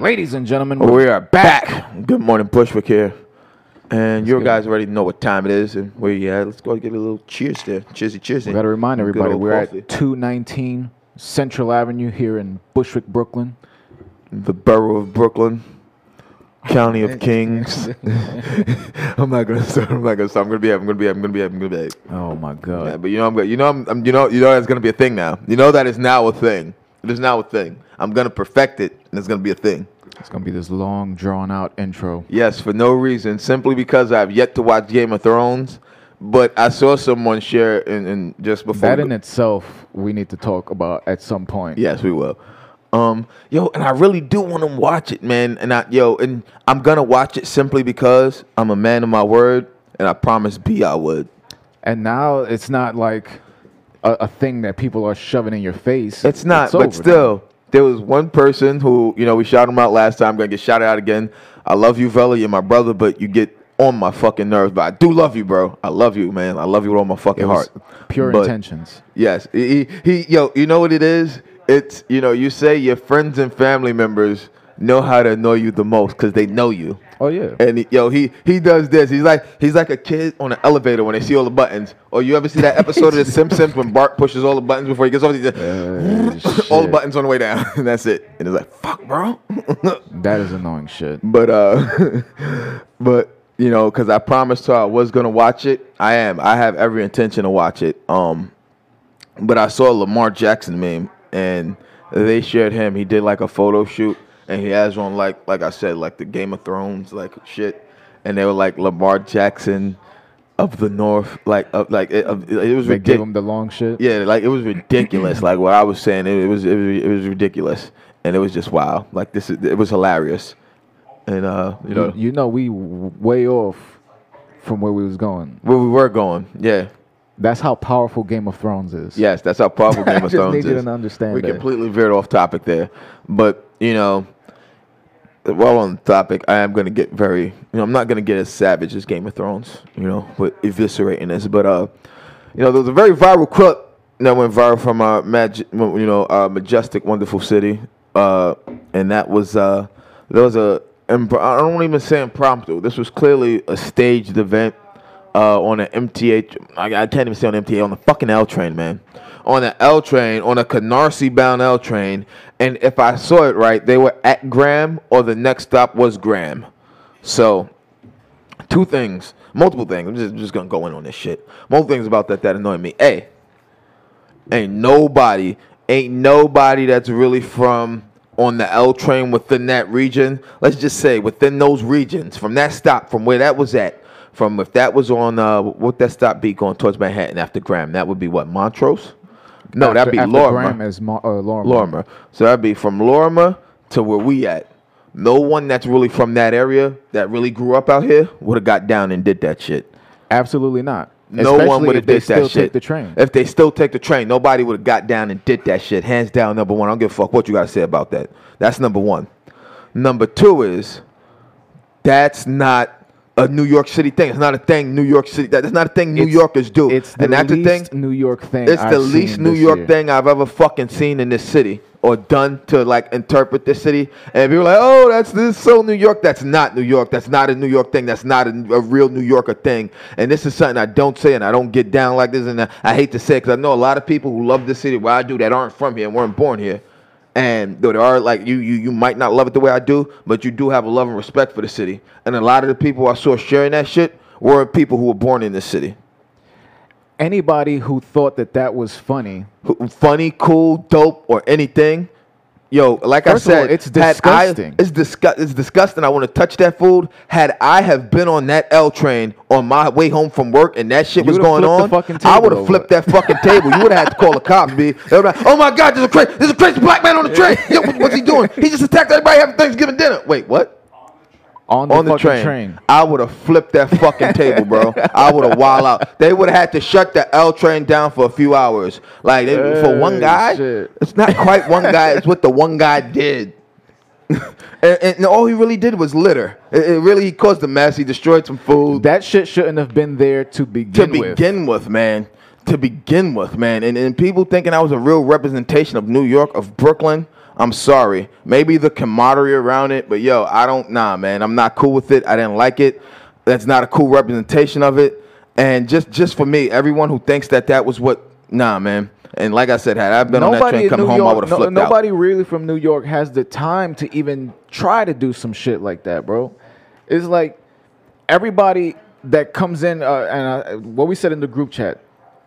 Ladies and gentlemen, We are back. Good morning, Bushwick here. And you guys already know what time it is and where you at. Let's go get a little cheers there. Cheersy, cheersy. we got to remind everybody we're coffee. at 219 Central Avenue here in Bushwick, Brooklyn. the borough of Brooklyn, county of Kings. I'm not gonna start. I'm not gonna start. I'm gonna be. I'm gonna be. I'm gonna be. I'm gonna be. Oh my god! Yeah, but you know, I'm. gonna- You know, I'm, I'm. You know. You know, that's gonna be a thing now. You know that is now a thing. It is now a thing. I'm gonna perfect it, and it's gonna be a thing. It's gonna be this long, drawn-out intro. Yes, for no reason, simply because I've yet to watch Game of Thrones. But I saw someone share and, and just before That in go- itself, we need to talk about at some point. Yes, we will. Um, yo, and I really do want to watch it, man. And I, yo, and I'm gonna watch it simply because I'm a man of my word, and I promised B I would. And now it's not like a, a thing that people are shoving in your face. It's not, over but still, there was one person who, you know, we shouted him out last time. I'm gonna get shouted out again. I love you, Vela. You're my brother, but you get on my fucking nerves. But I do love you, bro. I love you, man. I love you with all my fucking heart. pure But- intentions. Yes, he, he, he, yo, you know what it is? It's, you know, you say your friends and family members know how to annoy you the most because they know you. Oh yeah. And he, yo, he he does this. He's like he's like a kid on an elevator when they see all the buttons. Or you ever see that episode of The Simpsons when Bart pushes all the buttons before he gets off? Uh, all the buttons on the way down, and that's it. And it's like, fuck, bro. That is annoying shit. but uh, but you know, because I promised her I was gonna watch it. I am. I have every intention to watch it. Um, but I saw a Lamar Jackson meme, and they shared him. He did like a photo shoot, and he has on like like I said, like the Game of Thrones like shit, and they were like Lamar Jackson of the North, like of like it, of- it was They gave ridiculous. him the long shit. Yeah, like it was ridiculous. like what I was saying, it, it was it was it was ridiculous, and it was just wow. Like this, is, it was hilarious, and uh, you know You, you know we w- way off from where we was going. where we were going. Yeah, That's how powerful Game of Thrones is. yes, that's how powerful Game of Thrones is. we that. completely veered off topic there, but you know, while on the topic, I am gonna get very, you know, I'm not gonna get as savage as Game of Thrones, you know, with eviscerating this, but uh, you know, there was a very viral clip that went viral from our mag- you know, our majestic, wonderful city, uh, and that was uh, there was a, I don't even say impromptu. This was clearly a staged event uh, on an MTA. I, I can't even say on MTA on the fucking L train, man. On the L train, on a Canarsie bound L train, and if I saw it right, they were at Graham or the next stop was Graham. So, two things, multiple things. I'm just, just gonna go in on this shit. Multiple things about that that annoy me. A, ain't nobody, ain't nobody that's really from on the L train within that region. Let's just say within those regions, from that stop, from where that was at, from if that was on uh, what that stop be going towards Manhattan after Graham, that would be what Montrose. No, After- that'd be after Lorimer. Graham is Mo- uh, Lorimer. Lorimer. So that'd be from Lorimer to where we at. No one that's really from that area that really grew up out here would have got down and did that shit. Absolutely not. No Especially one would have did that shit. The train. If they still take the train, nobody would have got down and did that shit. Hands down, number one. I don't give a fuck what you got to say about that. That's number one. Number two is that's not a New York City thing. It's not a thing New York City. That's not a thing New It's- Yorkers do. It's the and that's the least thing. New York thing. It's I've the least New York year. thing I've ever fucking seen in this city or done to like interpret this city. And people are like, oh, that's this is so New York. That's not New York. That's not a New York thing. That's not a, a real New Yorker thing. And this is something I don't say and I don't get down like this. And I, I hate to say it because I know a lot of people who love this city where I do that aren't from here and weren't born here. And though there are like you, you, you might not love it the way I do, but you do have a love and respect for the city. And a lot of the people I saw sharing that shit were people who were born in this city. Anybody who thought that that was funny, funny, cool, dope, or anything. Yo, like First I all, said, it's had I- disgusting. it's disgust. It's disgusting. I want to touch that food. Had I have been on that L train on my way home from work and that shit You was going on, I would have flipped that fucking table. You would have had to call the cops. Be, like, oh my god, there's a crazy, there's a crazy black man on the train. Yo, what- what's he doing? He just attacked everybody having Thanksgiving dinner. Wait, what? On the, on the train. train. I would have flipped that fucking table, bro. I would have wild out. They would have had to shut the L train down for a few hours. Like they, for one guy, shit. it's not quite one guy. It's what the one guy did. and, and all he really did was litter. It, it really he caused a mess. He destroyed some food That shit shouldn't have been there to to begin with. begin with, man. To begin with, man. And, and people thinking I was a real representation of New York, of Brooklyn. I'm sorry. Maybe the camaraderie around it, but yo, I don't. Nah, man, I'm not cool with it. I didn't like it. That's not a cool representation of it. And just just for me, everyone who thinks that that was what. Nah, man. And like I said, had I been nobody on that train coming New home, York, I would have no- flipped nobody out. really from New York has the time to even try to do some shit like that, bro. It's like everybody that comes in, uh, and uh, what we said in the group chat.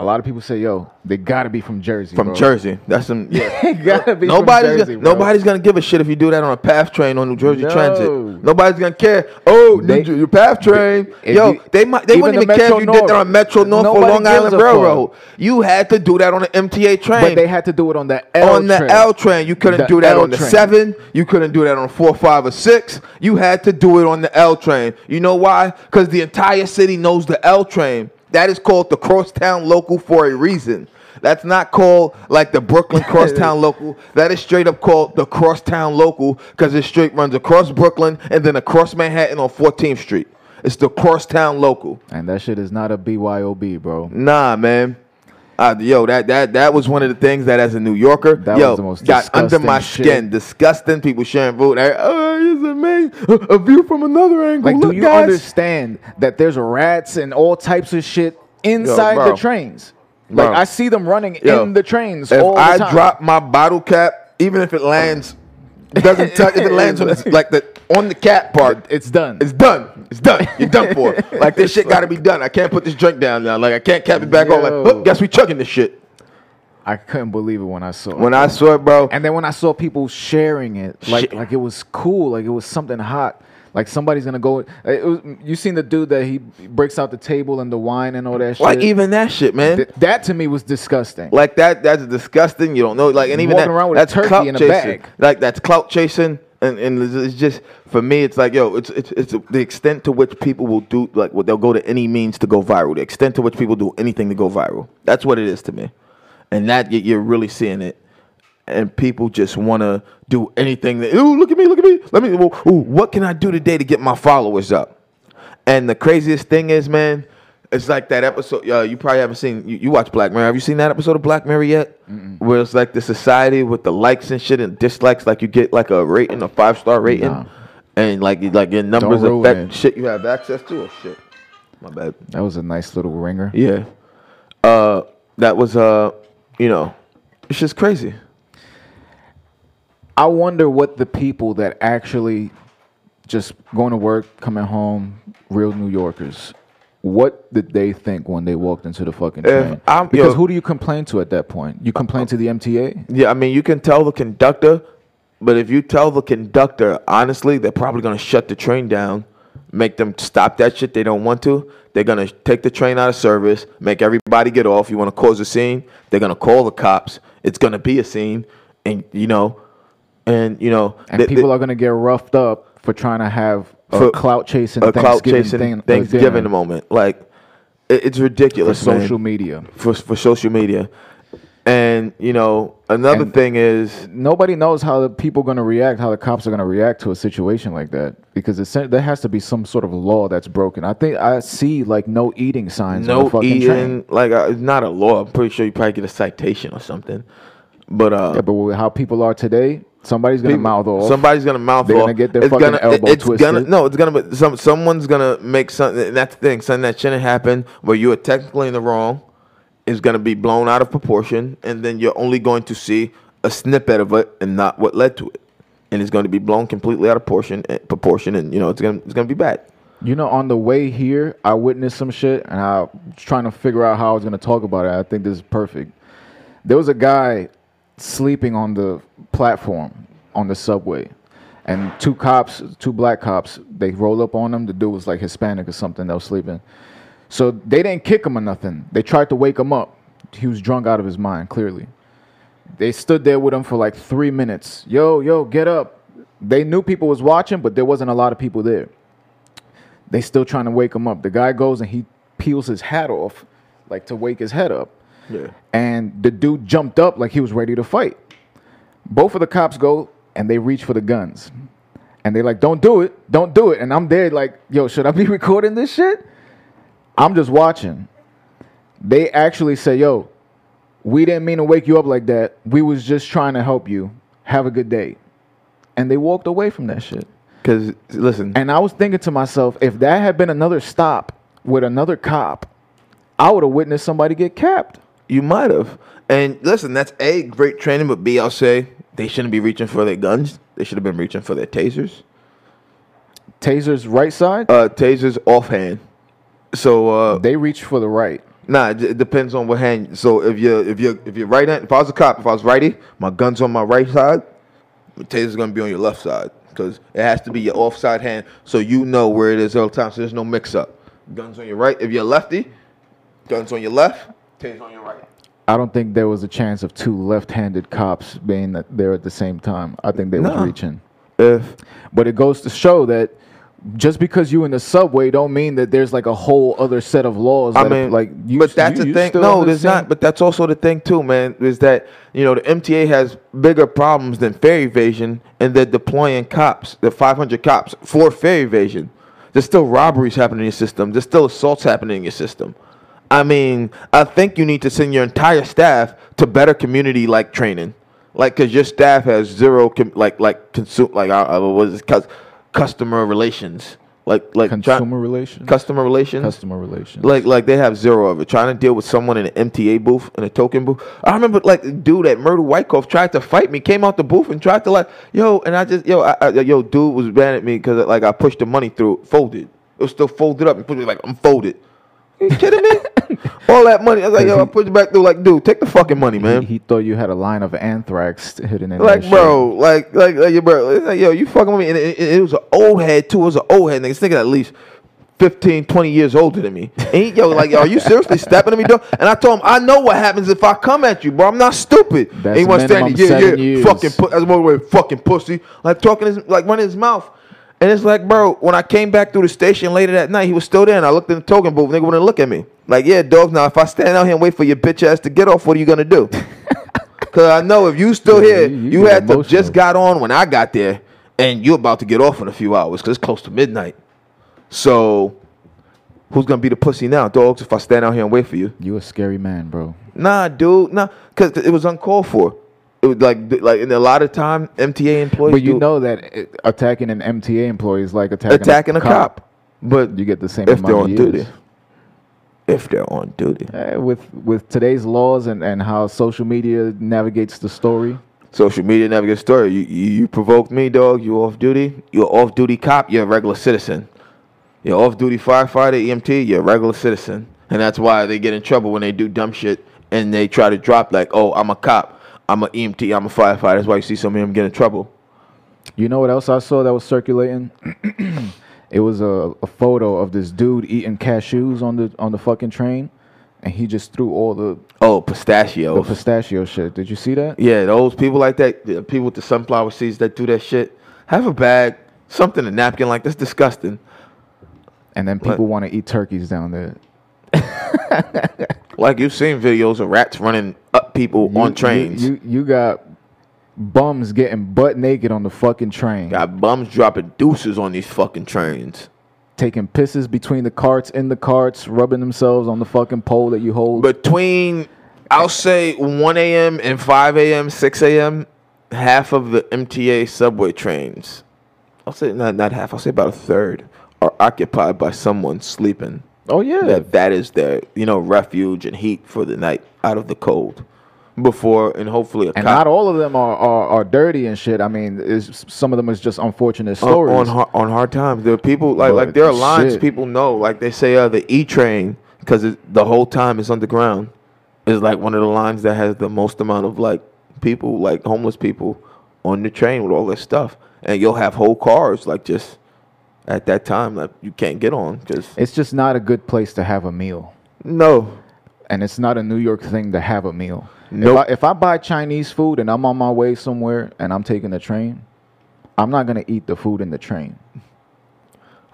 A lot of people say, "Yo, they gotta be from Jersey." From bro. Jersey, that's some. Yeah. Gotta be nobody's from Jersey, gonna, nobody's gonna give a shit if you do that on a PATH train on New Jersey No. Transit. Nobody's gonna care. Oh, They- Jer- your PATH train. Yo, you- they might. They even wouldn't even care if you did that on Metro North or Long Island. Railroad. You had to do that on the MTA train. But they had to do it on the L train on the train. L train, you couldn't The do that L on the train. seven. You couldn't do that on four, five, or six. You had to do it on the L train. You know why? Because the entire city knows the L train. That is called the crosstown local for a reason. That's not called like the Brooklyn crosstown local. That is straight up called the crosstown local because it straight runs across Brooklyn and then across Manhattan on 14th Street. It's the crosstown local. And that shit is not a BYOB, bro. Nah, man. Uh, yo, that that that was one of the things that, as a New Yorker, That yo, was the most got under my shit. skin. Disgusting. People sharing food. Like, oh, it's amazing. A view from another angle. Like, Look, do you guys. understand that there's rats and all types of shit inside bro. the trains? Like, Bro. I see them running Yo, in the trains If all the I drop my bottle cap, even if it lands, it doesn't touch. If it lands on the, like the on the cap part, it's done. It's done. It's done. You're done for. Like this shit got to be done. I can't put this drink down now. Like I can't cap it back on. Like, oh, guess we chugging this shit. I couldn't believe it when I saw it. When I saw it, bro, and then when I saw people sharing it, like Shit. like it was cool, like it was something hot. Like somebody's gonna go. Uh, was, you seen the dude that he breaks out the table and the wine and all that shit. like even that shit, man. Th- that to me was disgusting. Like that, that's disgusting. You don't know, like, and even Walking that, around with a that's turkey clout in a chasing. bag. Like that's clout chasing, and and it's- just for me, it's like, yo, it's it's it's the extent to which people will do, like, they'll go to any means to go viral. The extent to which people do anything to go viral. That's what it is to me, and that you- you're really seeing it. And people just want to do anything. That, ooh, look at me, look at me. Let me. Ooh, what can I do today to get my followers up? And the craziest thing is, man, it's like that episode. Uh, you probably haven't seen. You, you watch Black Mirror. Have you seen that episode of Black Mirror yet? Where it's like the society with the likes and shit and dislikes. Like you get like a rating, a five star rating, Nah. and like like your numbers affect shit you have access to. Or shit, my bad. that was a nice little ringer. Yeah, uh, that was uh, you know, it's just crazy. I wonder what the people that actually just going to work, coming home, real New Yorkers, what did they think when they walked into the fucking train? I'm- because yo- who do you complain to at that point? You complain to the MTA? Yeah, I mean, you can tell the conductor, but if you tell the conductor, honestly, they're probably gonna shut the train down, make them stop that shit they don't want to. They're gonna take the train out of service, make everybody get off. You want to cause a scene? They're gonna call the cops. It's gonna be a scene, and you know, and you know, And people are going to get roughed up for trying to have a For- clout chasing a clout Thanksgiving chasing thing, Thanksgiving dinner moment. Like, it, it's for ridiculous. man. social media. for for social media, and you know, another And- thing is Nobody knows how the people are going to react, how the cops are going to react to a situation like that, because it's, there has to be some sort of law that's broken. I think I see like no eating signs no fucking train. eating. Like, uh, it's not a law. I'm pretty sure you probably get a citation or something. But uh, Yeah, but how people are today, somebody's gonna people- mouth off. Somebody's gonna mouth They're off. gonna get their it's fucking gonna, elbow it's twisted. Gonna, no, it's gonna be some. Someone's gonna make something. And that's the thing. Something that shouldn't happen, where you are technically in the wrong, is gonna be blown out of proportion, and then you're only going to see a snippet of it and not what led to it, and it's going to be blown completely out of proportion. eh, Proportion, and you know it's gonna it's gonna be bad. You know, on the way here, I witnessed some shit, and I was trying to figure out how I was gonna talk about it. I think this is perfect. There was a guy sleeping on the platform on the subway, and two cops, two black cops, they roll up on him. The dude was like Hispanic or something. That was sleeping, so they didn't kick him or nothing. They tried to wake him up. He was drunk out of his mind, clearly. They stood there with him for like three minutes. Yo, yo, get up. They knew people was watching, but there wasn't a lot of people there. They still trying to wake him up. The guy goes and he peels his hat off, like to wake his head up. Yeah. And the dude jumped up like he was ready to fight. Both of the cops go and they reach for the guns. And they like, don't do it, don't do it. And I'm there like, yo, should I be recording this shit? I'm just watching. They actually say, yo, we didn't mean to wake you up like that. We was just trying to help you. have a good day, and they walked away from that shit. Because listen, And I was thinking to myself, if that had been another stop with another cop, I would have witnessed somebody get capped. You might have. And listen, that's a great training, but B, I'll say they shouldn't be reaching for their guns. They should have been reaching for their tasers. Taser's right side, Uh, tasers offhand. So uh, they reach for the right. Nah, it, depends on what hand. So if you if you if you're right hand, if I was a cop, if I was righty, my gun's on my right side, the taser's gonna be on your left side because it has to be your offside hand, so you know where it is all the time. So there's no mix up. Guns on your right. If you're lefty, guns on your left, taser on your right. I don't think there was a chance of two left-handed cops being there at the same time. I think they was No. reaching. If But it goes to show that just because you in the subway don't mean that there's like a whole other set of laws. I that mean, like, you, but that's you- the you thing. No, there's not. But that's also the thing too, man. Is that you know the MTA has bigger problems than fare evasion, and they're deploying cops, the 500 cops for fare evasion. There's still robberies happening in your system. There's still assaults happening in your system. I mean, I think you need to send your entire staff to better community like training, like because your staff has zero com- like like consume like uh, uh, what is it, cus- customer relations, like like try- consumer relations, customer relations. customer relations. Like like they have zero of it. Trying to deal with someone in an MTA booth in a token booth. I remember like a dude at Myrtle Wyckoff tried to fight me. Came out the booth and tried to like yo, and I just yo I, I, yo dude was mad at me because like I pushed the money through folded. It was still folded up and put it like I'm folded. you kidding me? All that money. I was like yo, I pushed back through. Like dude, take the fucking money, man. he, he thought you had a line of anthrax hidden in Like, bro, like, like, like, yo, bro, like, yo, you fucking with me. And it, it, it was an old head, too. It was an old head. Nigga, this nigga at least 15, 20 years older than me. And he, yo, like, yo, are you seriously stepping at me, dog? And I told him, I know what happens if I come at you, bro. I'm not stupid. and That's he minimum standing, yeah, yeah, years. fucking, pu- that's one way, fucking pussy. Like, talking his, like, running his mouth. And it's like, bro, when I came back through the station later that night, he was still there, and I looked in the token booth. Nigga wouldn't look at me. Like, yeah, dog. Now, if I stand out here and wait for your bitch ass to get off, what are you gonna do? Cause I know if you still Yeah, here, you- you, you had to just got on when I got there, and you're about to get off in a few hours because it's close to midnight. So, who's gonna be the pussy now, dogs? If I stand out here and wait for you? You a scary man, bro. Nah, dude, nah, cause it was uncalled for. It was like, like, in a lot of time, MTA employees, But you do- know that it, attacking an MTA employee is like attacking, attacking a cop, but You get the same if they're on duty. If they're on duty. Eh, with with today's laws and, and how social media navigates the story, Social media navigates gets story. You, you you provoked me, dog. You off duty. You're off duty cop. You're a regular citizen. You're off duty firefighter, EMT. You're a regular citizen, and that's why they get in trouble when they do dumb shit and they try to drop like, oh, I'm a cop. I'm an EMT. I'm a firefighter. That's why you see some of them get in trouble. you know what else I saw that was circulating? it was a, a photo of this dude eating cashews on the on the fucking train, and he just threw all the Oh, the pistachio shit. Did you see that? yeah, those people like that. The people with the sunflower seeds that do that shit. Have a bag, something, a napkin like that's disgusting. And then people want to eat turkeys down there. Like you've seen videos of rats running up people You- on you- trains. You, you got bums getting butt naked on the fucking train, Got bums dropping deuces on these fucking trains. taking pisses between the carts, in the carts, rubbing themselves on the fucking pole that you hold. Between, I'll say 1 a.m. and 5 a.m., 6 a.m., half of the MTA subway trains, I'll say not, not half, I'll say about a third, are occupied by someone sleeping. Oh yeah, That that is their, you know, refuge and heat for the night out of the cold. Before and hopefully a and cop not all of them are, are, are dirty and shit. I mean, is some of them is just unfortunate on, stories. on hard, on hard times. There are people like like there are lines shit. people know. Like they say, uh, the E train because the whole time it's underground is like one of the lines that has the most amount of like people, like homeless people, on the train with all this stuff, and you'll have whole cars like just at that time that you can't get on because it's just not a good place to have a meal, no, and it's not a New York thing to have a meal. Nope. If, I, if I buy Chinese food and I'm on my way somewhere and I'm taking the train, I'm not gonna eat the food in the train.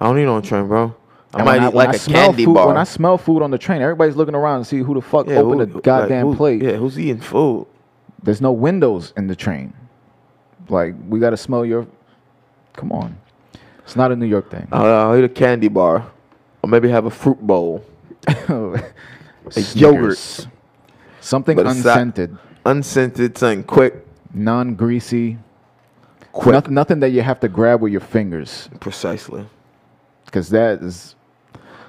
I don't eat on train, bro. I And might when eat like a candy food, bar. When I smell food on the train, everybody's looking around to see who the fuck Yeah, opened the like, goddamn who- plate. Yeah, who's eating food? There's no windows in the train. Like we gotta smell your. Come on, it's not a New York thing. I'll, I'll eat a candy bar, or maybe have a fruit bowl. Snickers. yogurt. something But unscented. unscented, something quick, non-greasy, Quick. nothing, nothing that you have to grab with your fingers, Precisely. because that is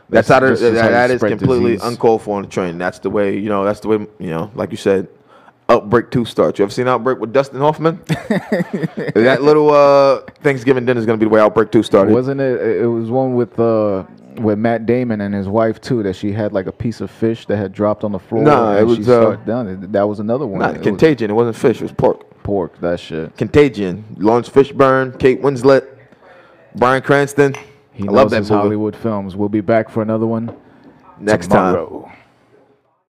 That's, how, just that, how you that is completely disease. uncalled for on the train. That's the way, you know, that's the way, you know, like you said, Outbreak 2 starts. You ever seen Outbreak with Dustin Hoffman? that little uh, Thanksgiving dinner is going to be the way Outbreak 2 started. Wasn't it? It was one with uh, with Matt Damon and his wife too. That she had like a piece of fish that had dropped on the floor. Nah, it was, she uh, down. That was another one. Not It was Contagion. It wasn't fish. It was pork. pork. That shit. Contagion. Laurence Fishburne, Kate Winslet, Bryan Cranston. He I loves love that movie. Hollywood films. We'll be back for another one Next time. tomorrow.